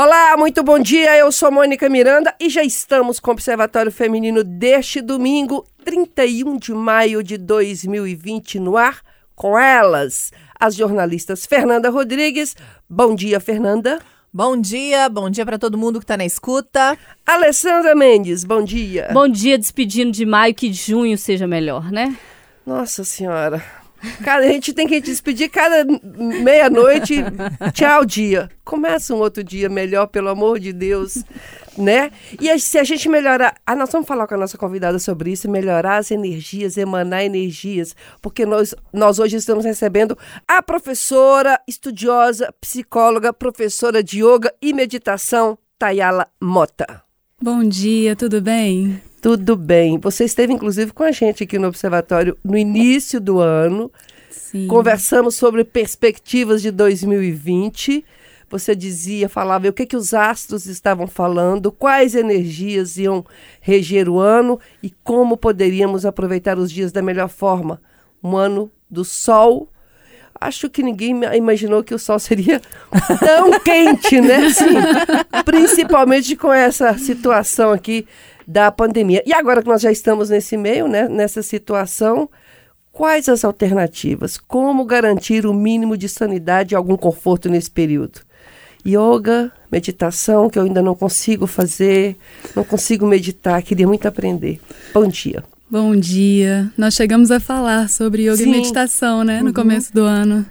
Olá, muito bom dia. Eu sou Mônica Miranda e já estamos com o Observatório Feminino deste domingo, 31 de maio de 2020, no ar com elas, as jornalistas Fernanda Rodrigues. Bom dia, Fernanda. Bom dia, bom dia para todo mundo que está na escuta. Alessandra Mendes, bom dia. Bom dia, despedindo de maio, que junho seja melhor, né? Nossa Senhora. Cara, a gente tem que despedir cada meia-noite. Tchau, dia. Começa um outro dia melhor, pelo amor de Deus. Né? E se a gente melhorar. Ah, nós vamos falar com a nossa convidada sobre isso, melhorar as energias, emanar energias, porque nós, nós hoje estamos recebendo a professora, estudiosa, psicóloga, professora de yoga e meditação, Tayala Mota. Bom dia, tudo bem? Tudo bem. Você esteve, inclusive, com a gente aqui no Observatório no início do ano. Sim. Conversamos sobre perspectivas de 2020. Você dizia, falava o que, que os astros estavam falando, quais energias iam reger o ano e como poderíamos aproveitar os dias da melhor forma. Um ano do sol. Acho que ninguém imaginou que o sol seria tão quente, né? Sim. Principalmente com essa situação aqui da pandemia. E agora que nós já estamos nesse meio, né, nessa situação, quais as alternativas? Como garantir o mínimo de sanidade e algum conforto nesse período? Yoga, meditação, que eu ainda não consigo fazer, não consigo meditar, queria muito aprender. Bom dia. Bom dia. Nós chegamos a falar sobre yoga Sim. e meditação, né, no uhum. começo do ano,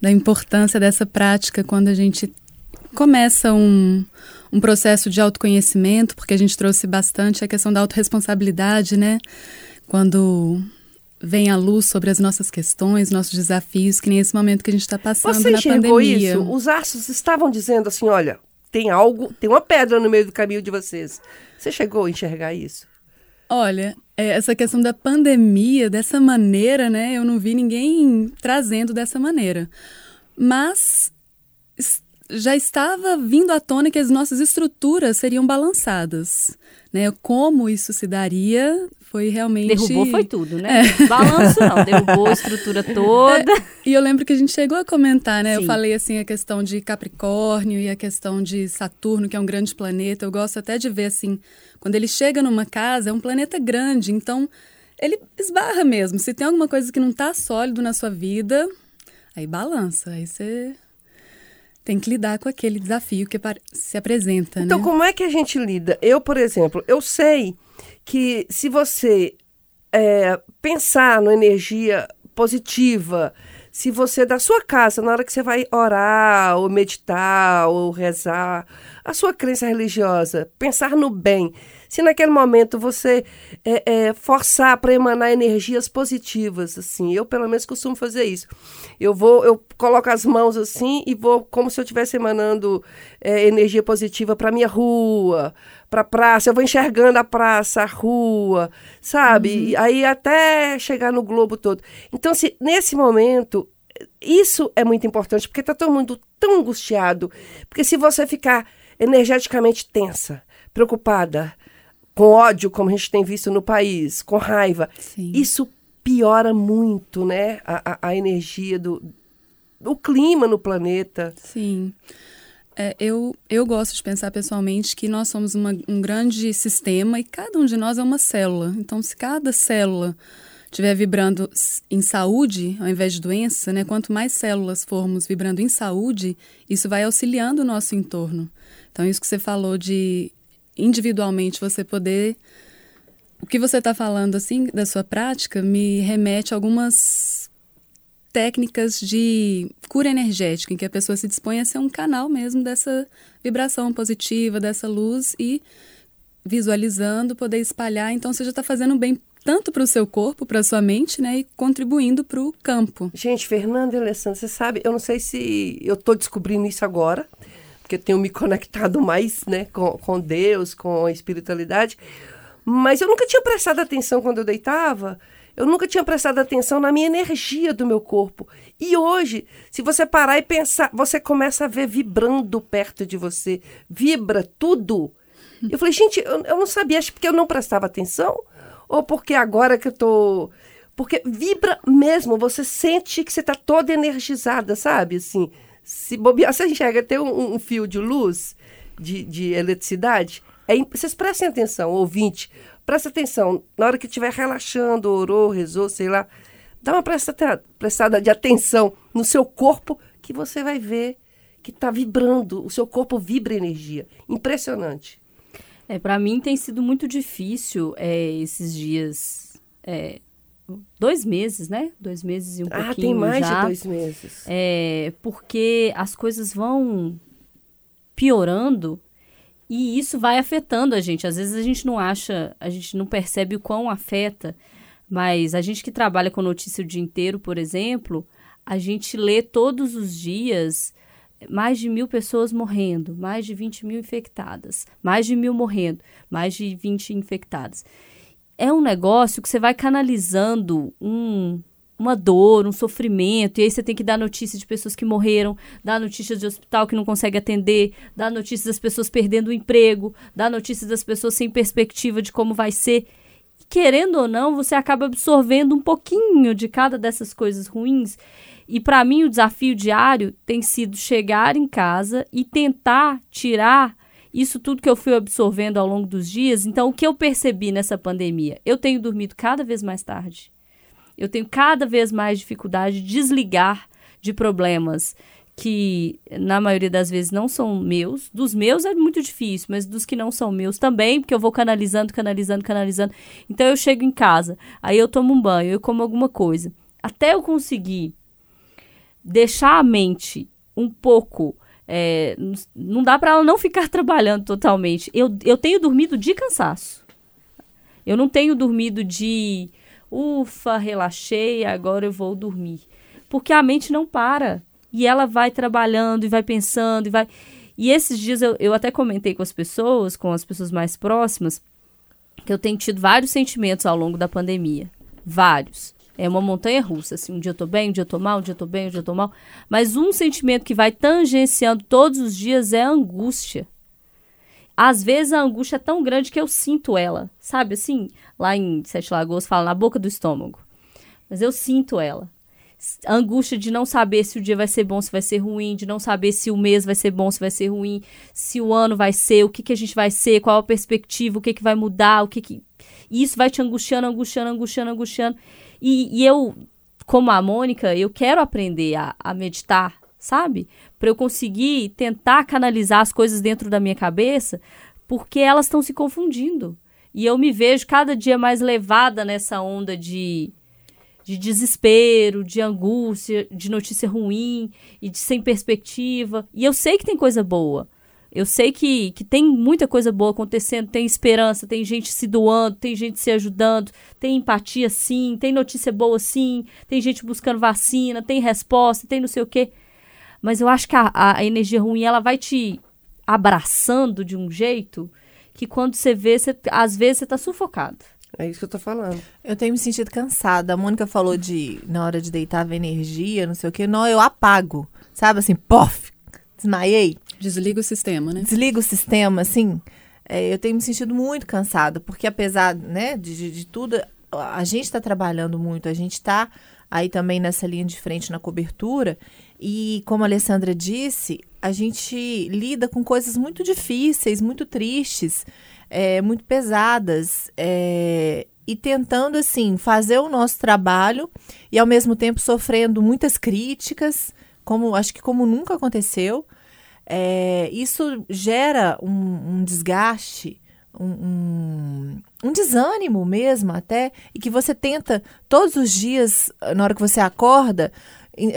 da importância dessa prática quando a gente começa um, um processo de autoconhecimento, porque a gente trouxe bastante a questão da autorresponsabilidade, né? Quando vem a luz sobre as nossas questões, nossos desafios, que nem esse momento que a gente está passando Você na enxergou pandemia. isso? Os astros estavam dizendo assim, olha, tem algo, tem uma pedra no meio do caminho de vocês. Você chegou a enxergar isso? Olha, é, essa questão da pandemia, dessa maneira, né? Eu não vi ninguém trazendo dessa maneira. Mas já estava vindo à tona que as nossas estruturas seriam balançadas. Né? Como isso se daria foi realmente. Derrubou foi tudo, né? É. Balanço não, derrubou a estrutura toda. É, e eu lembro que a gente chegou a comentar, né? Sim. Eu falei assim a questão de Capricórnio e a questão de Saturno, que é um grande planeta. Eu gosto até de ver assim, quando ele chega numa casa, é um planeta grande, então ele esbarra mesmo. Se tem alguma coisa que não está sólido na sua vida, aí balança, aí você tem que lidar com aquele desafio que se apresenta. Então, né? como é que a gente lida? Eu, por exemplo, eu sei que se você é, pensar na energia positiva, se você da sua casa, na hora que você vai orar, ou meditar, ou rezar, a sua crença religiosa, pensar no bem, se naquele momento você é, é, forçar para emanar energias positivas, assim, eu pelo menos costumo fazer isso. Eu vou, eu coloco as mãos assim e vou como se eu estivesse emanando é, energia positiva para minha rua, para a praça. Eu vou enxergando a praça, a rua, sabe? Uhum. Aí até chegar no globo todo. Então, se nesse momento isso é muito importante porque está todo mundo tão angustiado, porque se você ficar energeticamente tensa, preocupada, com ódio, como a gente tem visto no país, com raiva. Sim. Isso piora muito, né? A, a, a energia do, do clima no planeta. Sim. É, eu, eu gosto de pensar pessoalmente que nós somos uma, um grande sistema e cada um de nós é uma célula. Então, se cada célula estiver vibrando em saúde, ao invés de doença, né, quanto mais células formos vibrando em saúde, isso vai auxiliando o nosso entorno. Então, isso que você falou de individualmente você poder. O que você está falando assim da sua prática me remete a algumas técnicas de cura energética, em que a pessoa se dispõe a ser um canal mesmo dessa vibração positiva, dessa luz e visualizando, poder espalhar. Então você já está fazendo bem tanto para o seu corpo, para a sua mente, né, e contribuindo para o campo. Gente, Fernanda e Alessandra, você sabe, eu não sei se eu estou descobrindo isso agora, porque tenho me conectado mais né, com, com Deus, com a espiritualidade. Mas eu nunca tinha prestado atenção quando eu deitava. Eu nunca tinha prestado atenção na minha energia do meu corpo. E hoje, se você parar e pensar, você começa a ver vibrando perto de você. Vibra tudo. Eu falei, gente, eu, eu não sabia, acho porque eu não prestava atenção? Ou porque agora que eu tô. Porque vibra mesmo, você sente que você está toda energizada, sabe? Assim, Se bobear, você enxerga ter um, um fio de luz, de, de eletricidade, é, vocês prestem atenção, ouvinte, presta atenção. Na hora que estiver relaxando, orou, rezou, sei lá, dá uma prestada, prestada de atenção no seu corpo que você vai ver que está vibrando, o seu corpo vibra energia. Impressionante. É, para mim tem sido muito difícil é, esses dias. é, dois meses, né? Dois meses e um ah, pouquinho tem mais já. de dois meses. É, porque as coisas vão piorando e isso vai afetando a gente. Às vezes a gente não acha, a gente não percebe o quão afeta, mas a gente que trabalha com notícia o dia inteiro, por exemplo, a gente lê todos os dias mais de mil pessoas morrendo, mais de 20 mil infectadas, mais de mil morrendo, mais de 20 infectadas. É um negócio que você vai canalizando um, uma dor, um sofrimento, e aí você tem que dar notícia de pessoas que morreram, dar notícias de hospital que não consegue atender, dar notícias das pessoas perdendo o emprego, dar notícias das pessoas sem perspectiva de como vai ser. E, querendo ou não, você acaba absorvendo um pouquinho de cada dessas coisas ruins. E para mim o desafio diário tem sido chegar em casa e tentar tirar isso tudo que eu fui absorvendo ao longo dos dias. Então, o que eu percebi nessa pandemia? Eu tenho dormido cada vez mais tarde. Eu tenho cada vez mais dificuldade de desligar de problemas que, na maioria das vezes, não são meus. Dos meus é muito difícil, mas dos que não são meus também, porque eu vou canalizando, canalizando, canalizando. Então, eu chego em casa, aí eu tomo um banho, eu como alguma coisa. Até eu conseguir deixar a mente um pouco. É, não dá para ela não ficar trabalhando totalmente. Eu, eu tenho dormido de cansaço. Eu não tenho dormido de ufa, relaxei, agora eu vou dormir. Porque a mente não para. E ela vai trabalhando e vai pensando e vai. E esses dias eu, eu até comentei com as pessoas, com as pessoas mais próximas, que eu tenho tido vários sentimentos ao longo da pandemia. Vários. É uma montanha russa, assim, um dia eu tô bem, um dia eu tô mal, um dia eu tô bem, um dia eu tô mal. Mas um sentimento que vai tangenciando todos os dias é a angústia. Às vezes a angústia é tão grande que eu sinto ela, sabe assim? Lá em Sete Lagoas fala na boca do estômago. Mas eu sinto ela. A angústia de não saber se o dia vai ser bom, se vai ser ruim, de não saber se o mês vai ser bom, se vai ser ruim, se o ano vai ser, o que, que a gente vai ser, qual a perspectiva, o que, que vai mudar, o que, que. E isso vai te angustiando, angustiando, angustiando, angustiando. E, e eu, como a Mônica, eu quero aprender a, a meditar, sabe? Para eu conseguir tentar canalizar as coisas dentro da minha cabeça, porque elas estão se confundindo. E eu me vejo cada dia mais levada nessa onda de, de desespero, de angústia, de notícia ruim e de sem perspectiva. E eu sei que tem coisa boa. Eu sei que, que tem muita coisa boa acontecendo, tem esperança, tem gente se doando, tem gente se ajudando, tem empatia sim, tem notícia boa sim, tem gente buscando vacina, tem resposta, tem não sei o quê. Mas eu acho que a, a energia ruim ela vai te abraçando de um jeito que quando você vê, você, às vezes você tá sufocado. É isso que eu tô falando. Eu tenho me sentido cansada. A Mônica falou de, na hora de deitar, ver energia, não sei o quê. Não, eu apago. Sabe assim, pof, desmaiei. Desliga o sistema, né? Desliga o sistema, assim. É, eu tenho me sentido muito cansada, porque apesar, né, de, de, de tudo, a gente está trabalhando muito, a gente está aí também nessa linha de frente na cobertura. E como a Alessandra disse, a gente lida com coisas muito difíceis, muito tristes, é, muito pesadas. é, e tentando, assim, fazer o nosso trabalho e, ao mesmo tempo, sofrendo muitas críticas, como acho que como nunca aconteceu. É, isso gera um, um desgaste, um, um, desânimo mesmo até, e que você tenta todos os dias, na hora que você acorda,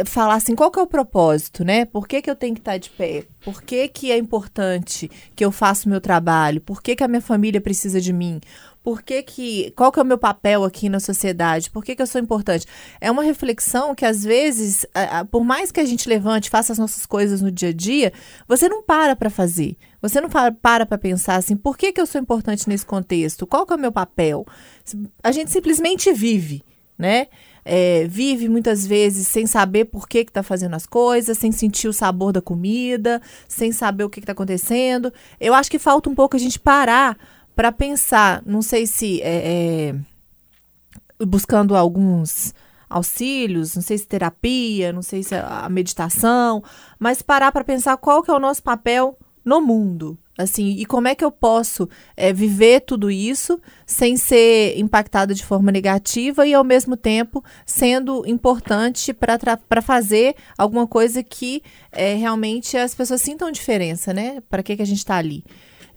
falar assim, qual que é o propósito, né? Por que, que eu tenho que estar de pé? Por que, que é importante que eu faça o meu trabalho? Por que, que a minha família precisa de mim? Por que que, qual que é o meu papel aqui na sociedade? Por que, que eu sou importante? É uma reflexão que, às vezes, por mais que a gente levante, faça as nossas coisas no dia a dia, você não para para fazer. Você não pa- para para pensar assim, por que, que eu sou importante nesse contexto? Qual que é o meu papel? A gente simplesmente vive, né? É, vive muitas vezes sem saber por que está fazendo as coisas, sem sentir o sabor da comida, sem saber o que está acontecendo. Eu acho que falta um pouco a gente parar para pensar. Não sei se é, é, buscando alguns auxílios, não sei se terapia, não sei se a meditação, mas parar para pensar qual que é o nosso papel no mundo. Assim, e como é que eu posso é, viver tudo isso sem ser impactada de forma negativa e, ao mesmo tempo, sendo importante para fazer alguma coisa que é, realmente as pessoas sintam diferença, né? Para que, que a gente está ali.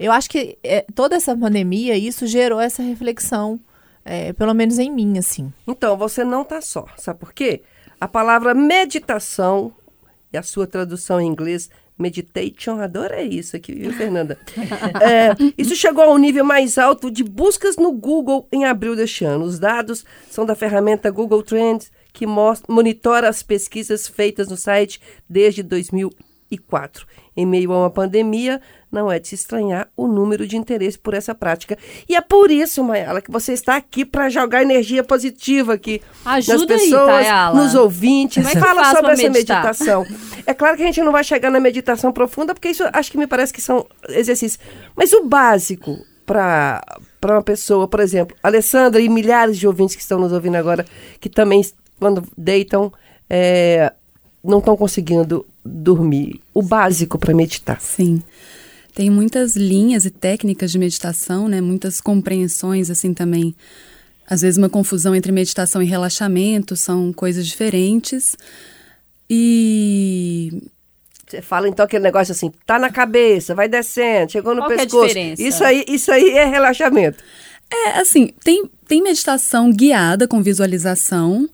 Eu acho que é, toda essa pandemia, isso gerou essa reflexão, é, pelo menos em mim, assim. Então, você não está só. Sabe por quê? A palavra meditação e a sua tradução em inglês Meditation, adorei isso aqui, viu, Fernanda? é, isso chegou ao nível mais alto de buscas no Google em abril deste ano. Os dados são da ferramenta Google Trends, que monitora as pesquisas feitas no site desde 2004. Em meio a uma pandemia, não é de se estranhar o número de interesse por essa prática. E é por isso, Mayala, que você está aqui para jogar energia positiva aqui Ajuda nas pessoas, aí, nos ouvintes. Como é Fala sobre essa meditar? meditação. É claro que a gente não vai chegar na meditação profunda, porque isso acho que me parece que são exercícios. Mas o básico para para uma pessoa, por exemplo, Alessandra e milhares de ouvintes que estão nos ouvindo agora, que também, quando deitam, é, não estão conseguindo dormir. O básico para meditar. Sim. Tem muitas linhas e técnicas de meditação, né? Muitas compreensões assim também. Às vezes uma confusão entre meditação e relaxamento são coisas diferentes. E você fala então aquele negócio assim, tá na cabeça, vai descendo, chegou no Qual pescoço. É a diferença? Isso aí, isso aí é relaxamento. é assim, tem, tem meditação guiada com visualização,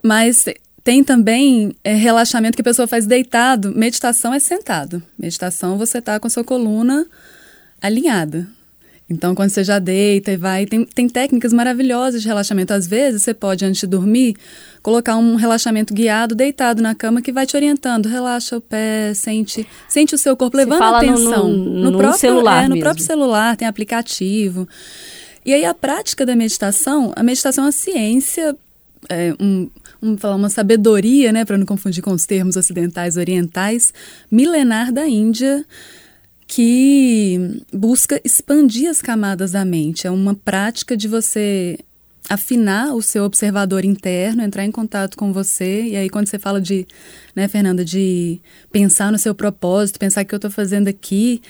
mas tem também é, relaxamento que a pessoa faz deitado. Meditação é sentado. Meditação você tá com a sua coluna alinhada. Então, quando você já deita e vai, tem, tem técnicas maravilhosas de relaxamento. Às vezes, você pode, antes de dormir, colocar um relaxamento guiado deitado na cama que vai te orientando. Relaxa o pé, sente, sente o seu corpo, levando fala a no- atenção. no- no próprio, celular é, no mesmo. próprio celular, tem aplicativo. E aí, a prática da meditação, a meditação é uma ciência, é, um, vamos falar, uma sabedoria, né, para não confundir com os termos ocidentais orientais, milenar da Índia, que busca expandir as camadas da mente. É uma prática de você afinar o seu observador interno, entrar em contato com você. E aí, quando você fala de, né, Fernanda, de pensar no seu propósito, pensar o que eu estou fazendo aqui,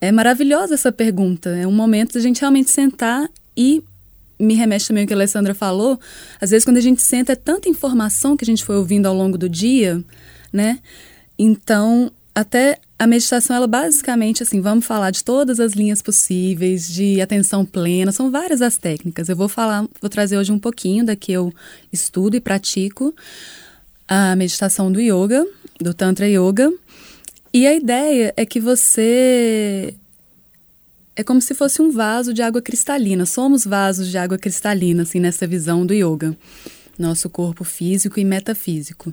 é maravilhosa essa pergunta. É um momento de a gente realmente sentar e me remete também ao que a Alessandra falou. Às vezes, quando a gente senta, é tanta informação que a gente foi ouvindo ao longo do dia, né? Então, até a meditação, ela basicamente, assim, vamos falar de todas as linhas possíveis, de atenção plena, são várias as técnicas. Eu vou falar, vou trazer hoje um pouquinho da que eu estudo e pratico, a meditação do yoga, do Tantra Yoga. E a ideia é que você é como se fosse um vaso de água cristalina. Somos vasos de água cristalina, assim, nessa visão do yoga. Nosso corpo físico e metafísico.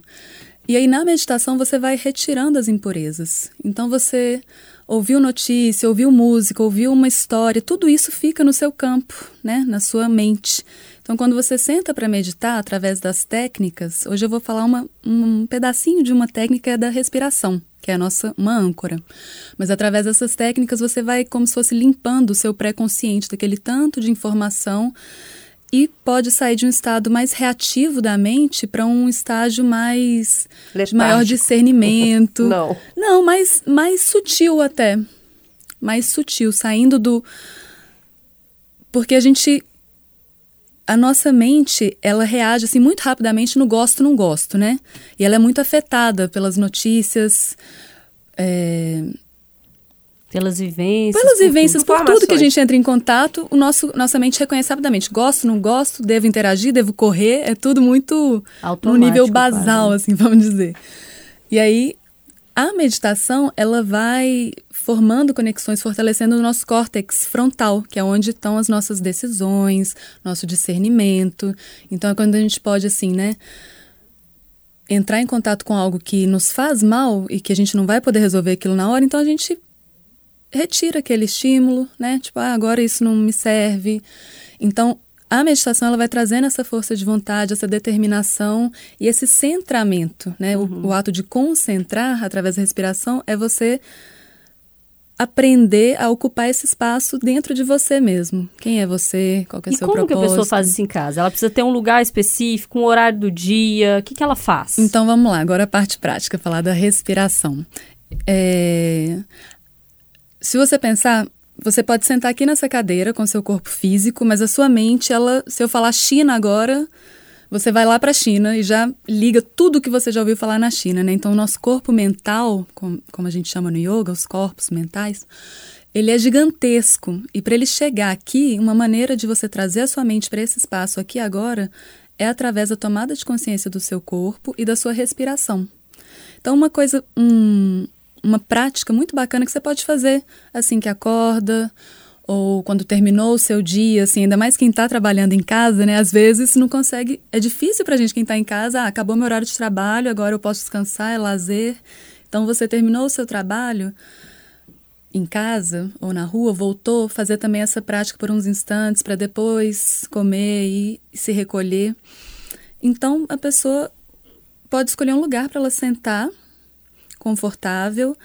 E aí, na meditação, você vai retirando as impurezas. Então, você ouviu notícia, ouviu música, ouviu uma história, tudo isso fica no seu campo, né? Na sua mente. Então, quando você senta para meditar através das técnicas, hoje eu vou falar uma, um pedacinho de uma técnica da respiração, que é a nossa uma âncora. Mas através dessas técnicas você vai como se fosse limpando o seu pré-consciente daquele tanto de informação e pode sair de um estado mais reativo da mente para um estágio mais de maior Letárgico. discernimento. Não. Não, mais, mais sutil até. Mais sutil, saindo do. Porque a gente. A nossa mente, ela reage assim muito rapidamente no gosto, não gosto, né? E ela é muito afetada pelas notícias, é, Pelas vivências. pelas por vivências, tudo. por tudo que a gente entra em contato, o nosso, nossa mente reconhece rapidamente. Gosto, não gosto, devo interagir, devo correr, é tudo muito no nível quase, basal, né? assim, vamos dizer. E aí, a meditação, ela vai formando conexões, fortalecendo o nosso córtex frontal, que é onde estão as nossas decisões, nosso discernimento. Então, é quando a gente pode, assim, né, entrar em contato com algo que nos faz mal e que a gente não vai poder resolver aquilo na hora, então a gente retira aquele estímulo, né? Tipo, ah, agora isso não me serve. Então, a meditação ela vai trazendo essa força de vontade, essa determinação e esse centramento, né? O- O, ato de concentrar através da respiração é você aprender a ocupar esse espaço dentro de você mesmo. Quem é você? Qual é o seu como que a propósito? pessoa faz isso em casa? Ela precisa ter um lugar específico, um horário do dia. O que, que ela faz? Então vamos lá, agora a parte prática, falar da respiração. É, Se você pensar, você pode sentar aqui nessa cadeira com seu corpo físico, mas a sua mente, ela, se eu falar China agora, você vai lá para a China e já liga tudo que você já ouviu falar na China, né? Então o nosso corpo mental, com- como a gente chama no yoga, os corpos mentais, ele é gigantesco e para ele chegar aqui, uma maneira de você trazer a sua mente para esse espaço aqui agora é através da tomada de consciência do seu corpo e da sua respiração. Então, uma coisa, um- uma prática muito bacana que você pode fazer assim que acorda ou quando terminou o seu dia, assim, ainda mais quem está trabalhando em casa, né? Às vezes não consegue, é difícil pra gente quem está em casa, ah, acabou meu horário de trabalho, agora eu posso descansar, é lazer. Então, você terminou o seu trabalho, em casa ou na rua, voltou, fazer também essa prática por uns instantes para depois comer e se recolher. Então a pessoa pode escolher um lugar para ela sentar, confortável.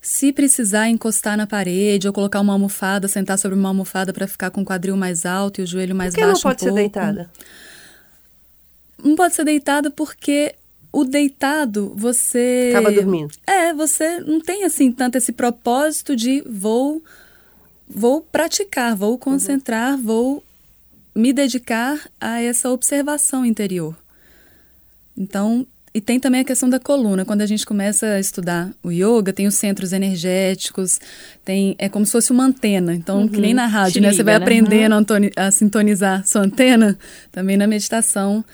Se precisar encostar na parede ou colocar uma almofada, sentar sobre uma almofada para ficar com o quadril mais alto e o joelho mais Por que não baixo pode um ser pouco. deitada? Não pode ser deitada porque o deitado você Acaba dormindo. é, você não tem assim tanto esse propósito de vou vou praticar, vou concentrar, vou me dedicar a essa observação interior. Então, e tem também a questão da coluna. Quando a gente começa a estudar o yoga, tem os centros energéticos, tem é como se fosse uma antena. Então, que nem na rádio, né? Você liga, vai né? aprendendo a antoni- a sintonizar sua antena, também na meditação.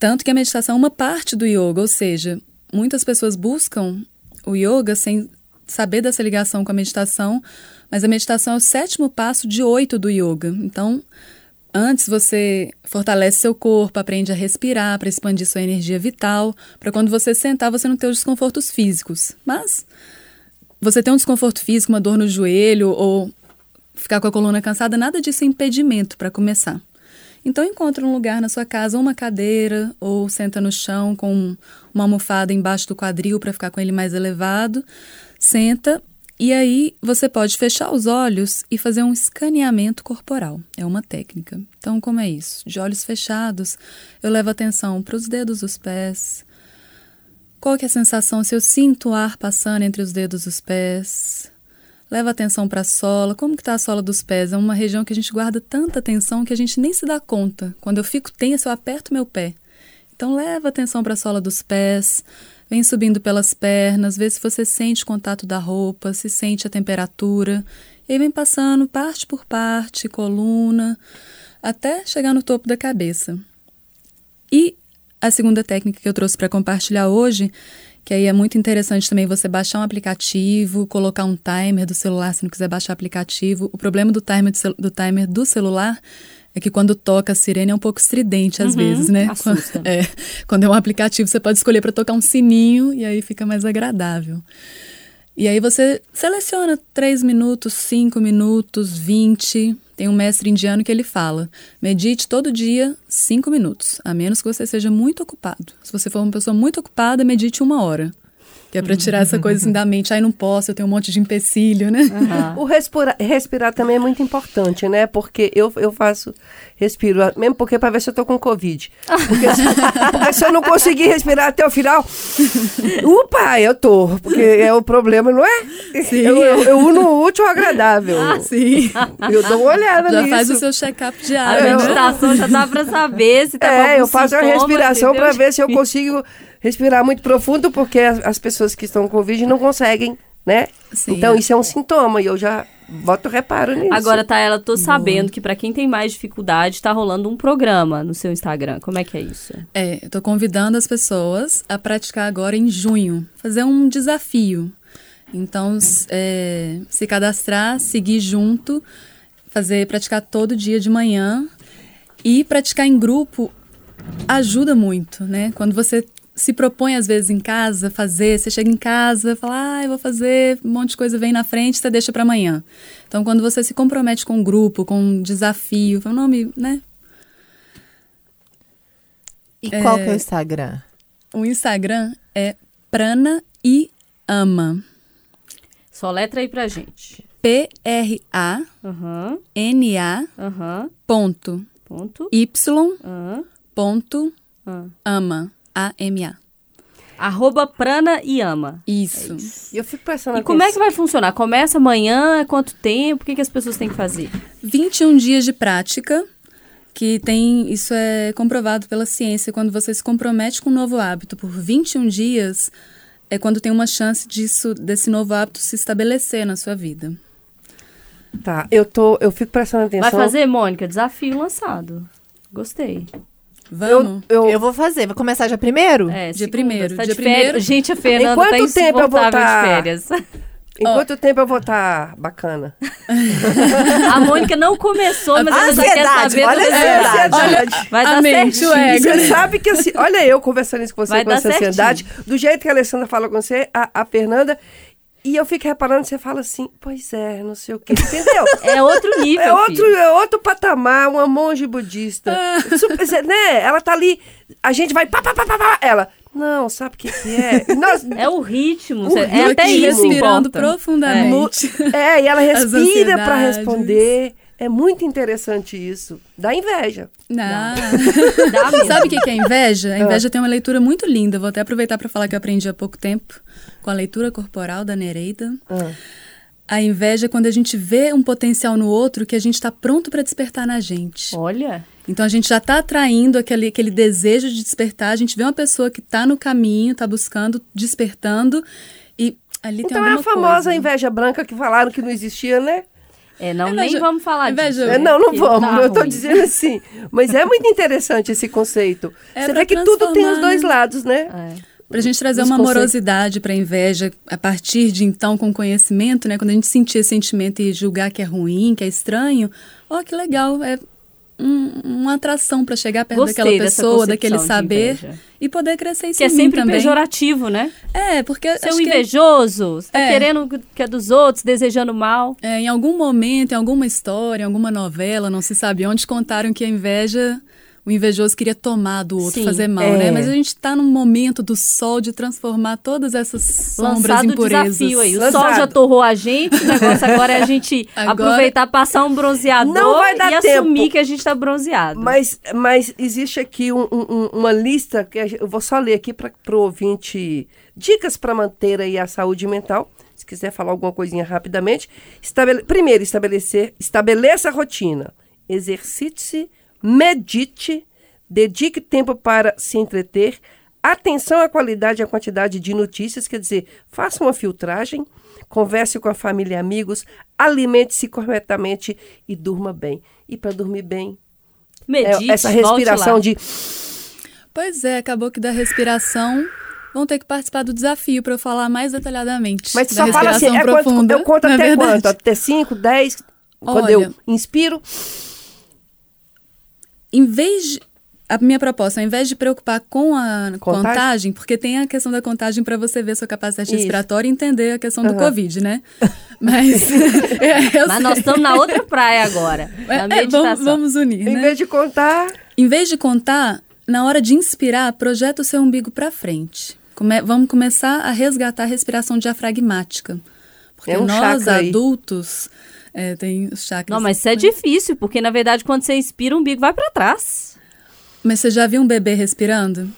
Tanto que a meditação é uma parte do yoga, ou seja, muitas pessoas buscam o yoga sem saber dessa ligação com a meditação, mas a meditação é o sétimo passo de oito do yoga. Então, antes você fortalece seu corpo, aprende a respirar para expandir sua energia vital, para quando você sentar você não ter os desconfortos físicos. Mas você ter um desconforto físico, uma dor no joelho ou ficar com a coluna cansada, nada disso é impedimento para começar. Então encontra um lugar na sua casa, uma cadeira, ou senta no chão com uma almofada embaixo do quadril para ficar com ele mais elevado. Senta e aí você pode fechar os olhos e fazer um escaneamento corporal. É uma técnica. Então como é isso? De olhos fechados, eu levo atenção para os dedos dos pés. Qual que é a sensação se eu sinto o ar passando entre os dedos dos pés? Leva atenção para a sola. Como que tá a sola dos pés? É uma região que a gente guarda tanta atenção que a gente nem se dá conta. Quando eu fico tensa, eu aperto meu pé. Então leva atenção para a sola dos pés. Vem subindo pelas pernas, vê se você sente o contato da roupa, se sente a temperatura. E vem passando parte por parte, coluna, até chegar no topo da cabeça. E a segunda técnica que eu trouxe para compartilhar hoje, que aí é muito interessante também você baixar um aplicativo, colocar um timer do celular se não quiser baixar aplicativo. O problema do timer do, cel- do timer do celular é que quando toca a sirene é um pouco estridente às Uhum, vezes, né? assusta. Quando, é, quando é um aplicativo você pode escolher para tocar um sininho e aí fica mais agradável. E aí você seleciona 3 minutos, 5 minutos, 20. Tem um mestre indiano que ele fala: medite todo dia 5 minutos, a menos que você seja muito ocupado. Se você for uma pessoa muito ocupada, medite uma hora. Que é para tirar essa coisa assim da mente. Ai, não posso, eu tenho um monte de empecilho, né? Aham. O respirar, respirar também é muito importante, né? Porque eu, eu faço, respiro, mesmo porque para ver se eu tô com Covid. Porque, se- porque se eu não conseguir respirar até o final, upa, eu tô. Porque é o problema, não é? Sim. Eu, eu, eu uno o útil ao agradável. Sim. Eu dou uma olhada Já nisso. faz o seu check-up A diário, né? meditação já dá pra saber se tá com É, eu faço sintoma, respiração entendeu? para ver se eu consigo respirar muito profundo, porque as, as pessoas que estão com Covid não conseguem, né? Sim. Então isso é um sintoma e eu já boto reparo nisso. Agora, tá, ela tô sabendo que pra quem tem mais dificuldade, tá rolando um programa no seu Instagram. Como é que é isso? É, eu tô convidando as pessoas a praticar agora em junho, fazer um desafio. Então, é, se cadastrar, seguir junto, fazer, praticar todo dia de manhã e praticar em grupo ajuda muito, né? Quando você se propõe às vezes em casa fazer, você chega em casa, fala, ah, eu vou fazer, um monte de coisa vem na frente, você deixa para amanhã. Então, quando você se compromete com um grupo, com um desafio, é um nome, né? E qual que é o Instagram? O Instagram é Prana e Ama. Só letra aí pra gente. P-R-A-N-A Aham, aham, ponto ponto. Y ponto aham. ama. A-M-A. Arroba Prana e Ama. Isso. E eu fico prestando E como é que vai funcionar? Começa amanhã? Quanto tempo? O que, que as pessoas têm que fazer? 21 dias de prática, que tem, isso é comprovado pela ciência, quando você se compromete com um novo hábito por 21 dias, é quando tem uma chance disso, desse novo hábito se estabelecer na sua vida. Tá, eu, tô, eu fico prestando atenção. Vai fazer, Mônica? Desafio lançado. Gostei. Vamos? Eu, eu, Eu vou fazer. Vai começar já primeiro? É, Dia segunda. primeiro, Tá dia de férias. primeiro. Gente, a Fernanda Em quanto tá tempo eu vou tá- de férias. em quanto tempo eu vou estar bacana? A Mônica não começou, mas ela já quer Ansiedade, saber olha a ansiedade. ansiedade. Vai a dar certinho. você sabe que assim, olha eu conversando isso com você Vai com essa ansiedade, do jeito que a Alessandra fala com você, a, a Fernanda, e eu fico reparando, você fala assim, pois é, não sei o quê, entendeu? É outro nível, É outro, filho. é outro patamar, uma monge budista. Super- né? Ela tá ali, a gente vai pá, pá, pá, pá, pá, ela, não, sabe o que que é? Nós, É o ritmo. O cê- ritmo. é até isso respirando importa. profundamente. é, e ela respira pra ansiedades. responder. É muito interessante isso. Dá inveja. Não. Dá mesmo. Sabe o que que é inveja? Ah. A inveja tem uma leitura muito linda. Vou até aproveitar para falar que eu aprendi há pouco tempo com a leitura corporal da Nereida. Ah. A inveja é quando a gente vê um potencial no outro que a gente está pronto para despertar na gente. Olha, Então a gente já está atraindo aquele, aquele desejo de despertar. A gente vê uma pessoa que está no caminho, está buscando, despertando e ali tem Então é a famosa coisa. inveja branca que falaram que não existia, né? é, não, Inveja- nem vamos falar inveja- disso. É, não, não que vamos. tá eu tô ruim. dizendo assim. Mas é muito interessante esse conceito. É Você pra vê que tudo tem os dois né? lados, né? É. Pra gente trazer uma amorosidade pra inveja a partir de então com conhecimento, né? Quando a gente sentir esse sentimento e julgar que é ruim, que é estranho, ó, que legal, é um- uma atração pra chegar perto Gostei daquela pessoa, daquele saber e poder crescer isso Que é em sempre também. pejorativo, né? É, porque Seu acho que invejoso, você tá É. querendo que é dos outros, desejando mal. é, em algum momento, em alguma história, em alguma novela, não se sabe onde, contaram que a inveja, o invejoso queria tomar do outro, Sim, fazer mal, é. né? Mas a gente tá num momento do sol de transformar todas essas sombras, Lançado o impurezas. desafio aí. O Lançado. sol já torrou a gente, o negócio agora é a gente Agora- aproveitar, passar um bronzeador Não vai dar e tempo. assumir que a gente tá bronzeado. Mas, mas existe aqui um- um- um- uma lista que eu vou só ler aqui para o ouvinte. Dicas para manter aí a saúde mental. Se quiser falar alguma coisinha rapidamente. Estabele- primeiro, estabelecer, estabeleça a rotina. Exercite-se, medite, dedique tempo para se entreter. Atenção à qualidade e à quantidade de notícias, quer dizer, faça uma filtragem, converse com a família e amigos, alimente-se corretamente e durma bem. E para dormir bem, é Medite, essa volte respiração lá. de Pois é, acabou que da respiração vão ter que participar do desafio para eu falar mais detalhadamente. Mas da só fala assim, é quanto, profunda. eu conto é até verdade? quanto? Até 5, 10? Quando eu inspiro, Em vez de a minha proposta, ao invés de preocupar com a Contagem? contagem, porque tem a questão da contagem para você ver sua capacidade Isso. respiratória e entender a questão do Aham. Covid, né? Mas, é, Mas nós estamos na outra praia agora, É, na é, meditação. vamos, vamos unir, em né? vez de contar, Em vez de contar, na hora de inspirar, projeta o seu umbigo para frente. Come- vamos começar a resgatar a respiração diafragmática. Porque É um nós, chakra aí. É, tem os chakras. Não, mas isso é difícil, porque na verdade quando você inspira, o umbigo vai pra trás. Mas você já viu um bebê respirando?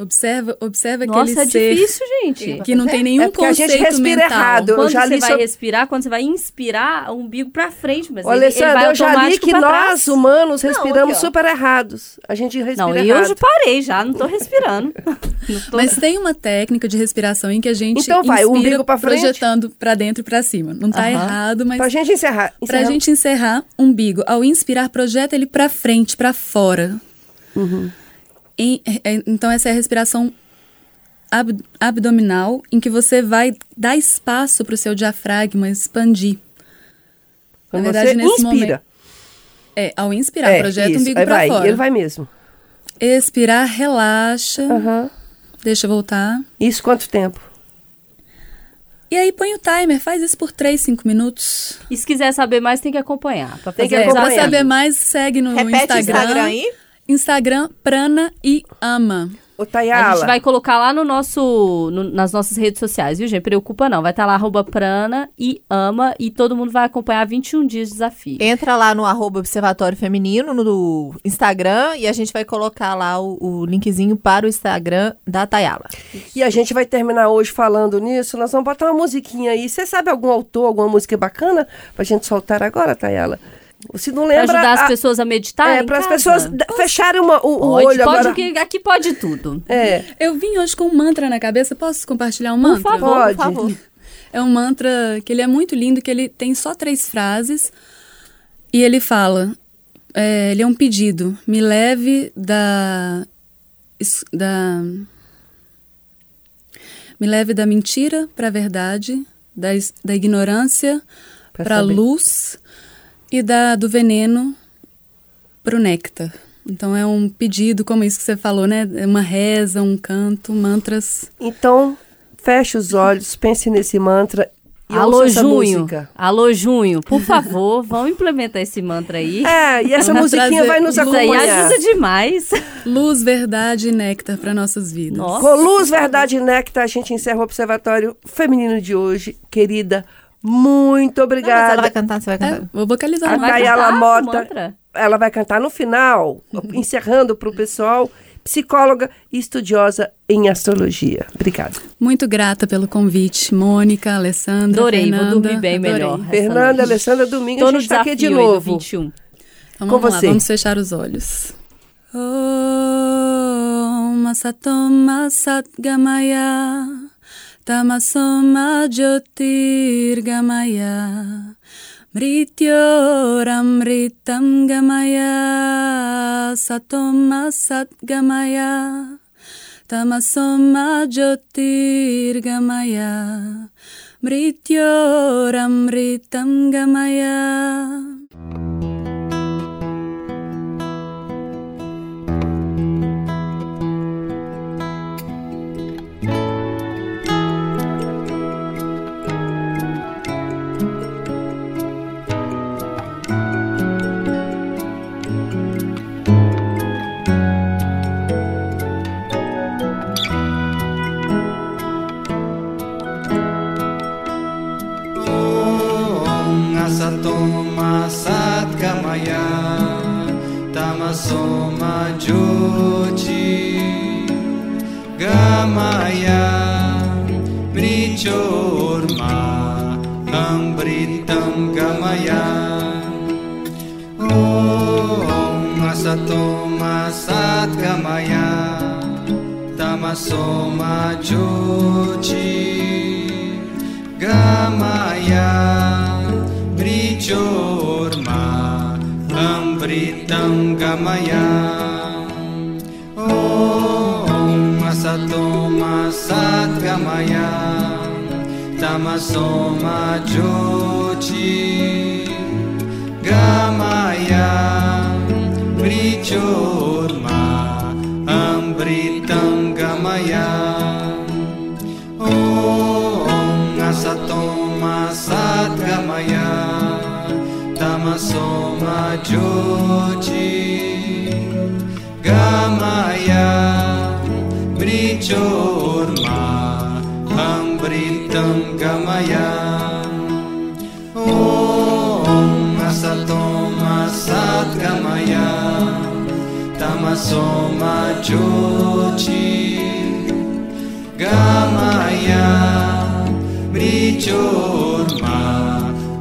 Observa, observa aquele Nossa, é ser difícil, gente. que não tem nenhum É porque a gente conceito respira mental. errado. Eu Quando já você li vai sobre- respirar, quando você vai inspirar, o umbigo pra frente, mas Ô, ele, ele eu já li que pra nós, trás. humanos, respiramos aqui, ó. super errados. A gente respira Não, errado. eu já parei já, não tô respirando. Não tô- Mas tem uma técnica de respiração em que a gente Então vai, o umbigo pra frente. projetando pra dentro e pra cima. Não tá Aham. errado, mas Pra gente encerrar. Pra encerrar. gente encerrar, umbigo. Ao inspirar, projeta ele pra frente, pra fora. Uhum. Em- é, então, essa é a respiração ab- abdominal, em que você vai dar espaço pro seu diafragma expandir. Quando na verdade, você nesse inspira. momento- É, ao inspirar, É, projeta isso. o umbigo vai, fora. ele vai mesmo. Expirar, relaxa. Aham. Deixa eu voltar. Isso quanto tempo? E aí põe o timer, faz isso por 3, 5 minutos. E se quiser saber mais, tem que acompanhar. Pra Tem que É, pra acompanhar. saber mais, segue no Repete o Instagram. Instagram aí. Instagram, Prana e Ama. Ô, A Tayala. gente vai colocar lá no nosso, no- nas nossas redes sociais, viu, gente? Preocupa não. Vai estar lá, arroba prana e ama, e todo mundo vai acompanhar 21 dias de desafio. Entra lá no arroba Observatório Feminino, no Instagram, e a gente vai colocar lá o, o linkzinho para o Instagram da Tayala. E a gente vai terminar hoje falando nisso. Nós vamos botar uma musiquinha aí. Você sabe algum autor, alguma música bacana pra gente soltar agora, Tayala? Se não Pra lembra. ajudar as a- pessoas a meditar É, para as pessoas fecharem uma- o, o Pode, olho pode, agora. que aqui pode tudo. É. Eu vim hoje com um mantra na cabeça. Posso compartilhar um Por mantra? favor, Pode. Por favor. É um mantra que ele é muito lindo, que ele tem só três frases. E ele fala, é, ele é um pedido. Me leve da... da me leve da mentira para a verdade, da, da ignorância Pra para a saber. luz e da, do veneno para o néctar. Então é um pedido, como isso que você falou, né? É uma reza, um canto, mantras. Então, feche os olhos, pense nesse mantra e Alô, ouça essa Junho. música. Alô, Junho. Por favor, vamos implementar esse mantra aí. É, e essa musiquinha trazer vai nos Isso aí acompanhar. ajuda demais. Luz, verdade e néctar para nossas vidas. Nossa. Com luz, verdade e néctar, a gente encerra o Observatório Feminino de hoje. Querida, muito Não, mas ela obrigada. vai cantar, você vai É, cantar. vou vocalizar A. Tayala cantar o Mota, mantra? ela vai cantar no final, encerrando para o pessoal, psicóloga e estudiosa em astrologia. Obrigada. Muito grata pelo convite, Mônica, Alessandra, Adorei, Fernanda. vou dormir bem Adorei. melhor. Fernanda. Alessandra, domingo Tô a gente está aqui de novo. 21. Então Com vamos você. lá, vamos fechar os olhos. Om Satoma Satgamaya Tamasoma Jyotir Gamaya Mrityoramritam Gamaya. Satoma Satgamaya. Tamasoma Jyotir Gamaya Mrityoramritam Gamaya Om Asatoma Satgamaya Tamasoma Jyoti Gamaya. Brichorma Ambritam Gamaya. Om Asatoma Satgamaya Tamasoma Jyoti Gamaya Brichorma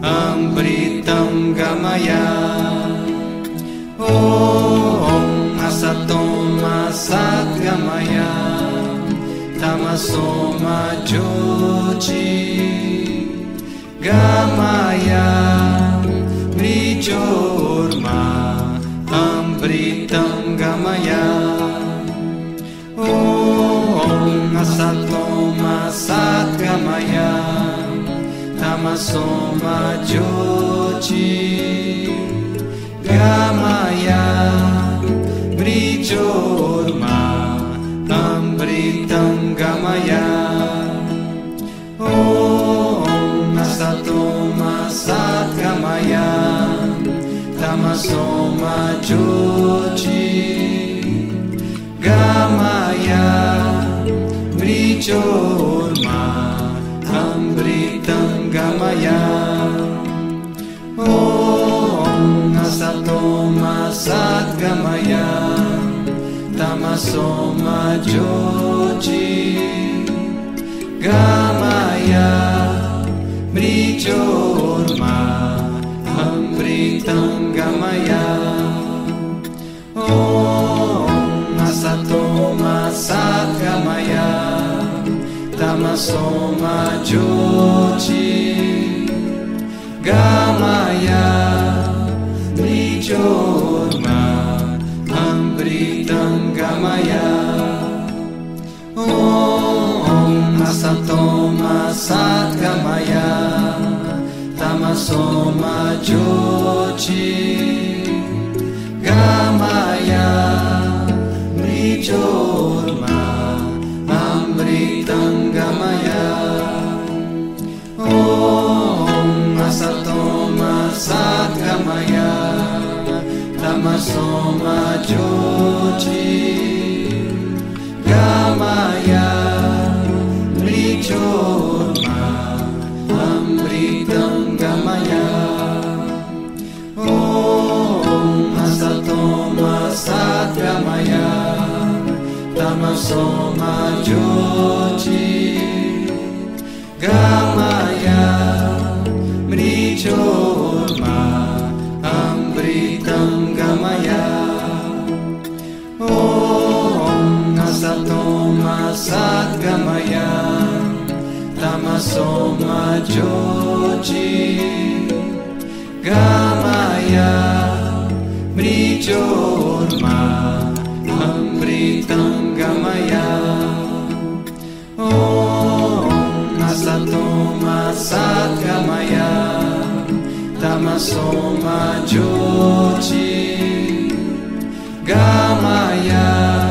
Ambritam Gamaya. Om Asatoma Satgamaya. Tamasoma Jyoti Gamaya. Brichorma Ambritam Gamaya Om Asatoma Satgamaya Tamasoma Jyoti Gamaya Brichorma Ambritam Gamaya Om Asatoma Satgamaya Tamasoma Jyoti mrichorma amritam gamaya Om asatoma satgamaya tamasoma jyoti gamaya tamasoma jyoti gamaya mrichorma amritam gamaya Om asatoma satgamaya tamasoma jyoti gamaya mrichorma asatoma satgamaya tamasoma jyoti gamaya mrichorma amritam gamaya Om asatoma satgamaya tamasoma jyoti gamaya mrichorma Om asatoma satgamaya tamasoma jyoti gamaya mrichorma amritam gamaya Om asatoma satgamaya tamasoma jyoti gamaya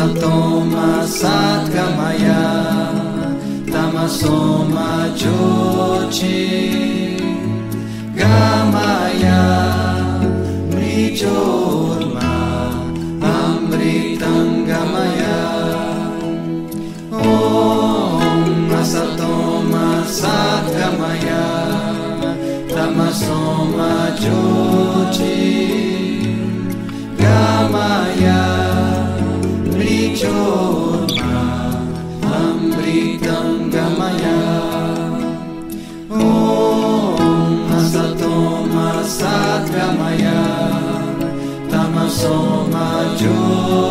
Om asatoma satgamaya tamasoma jyoti gamaya mrichorma amritam gamaya. Om asatoma satgamaya tamasoma jyoti mrichorma amritam gamaya. Om asatoma satgamaya tamasoma jyoti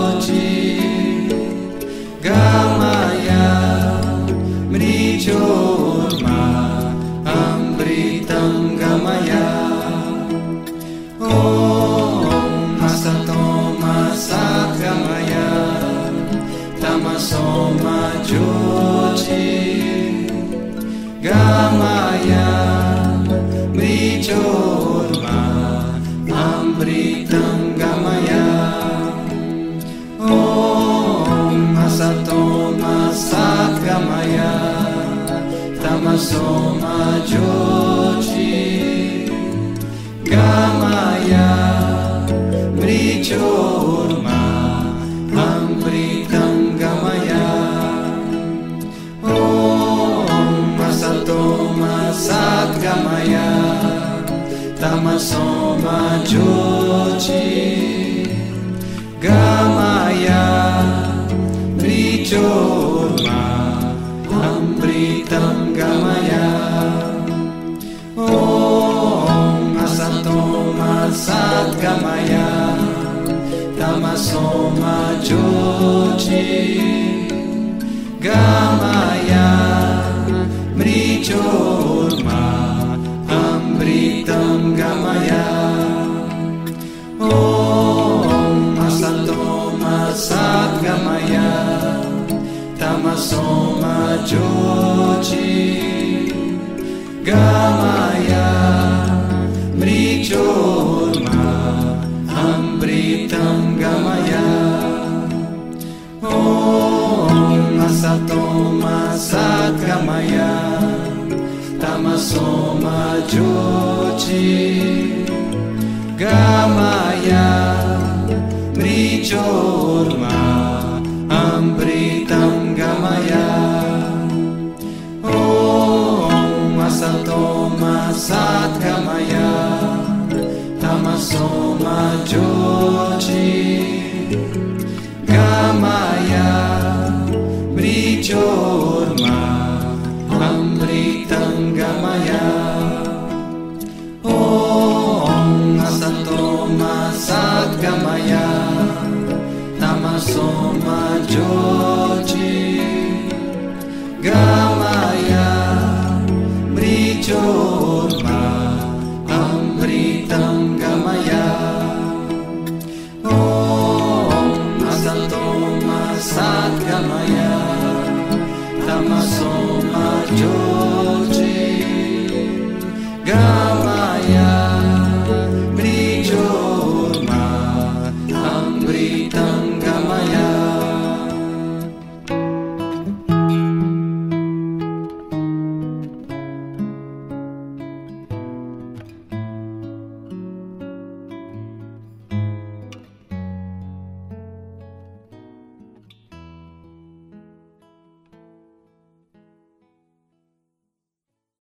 asatoma satgamaya tamasoma jyoti gamaya mrichorma amritam gamaya Om asatoma satgamaya tamasoma jyoti gamaya Om asatoma satgamaya tamasoma jyoti gamaya mrijorma amritam gamaya om asatoma satgamaya tamasoma jyoti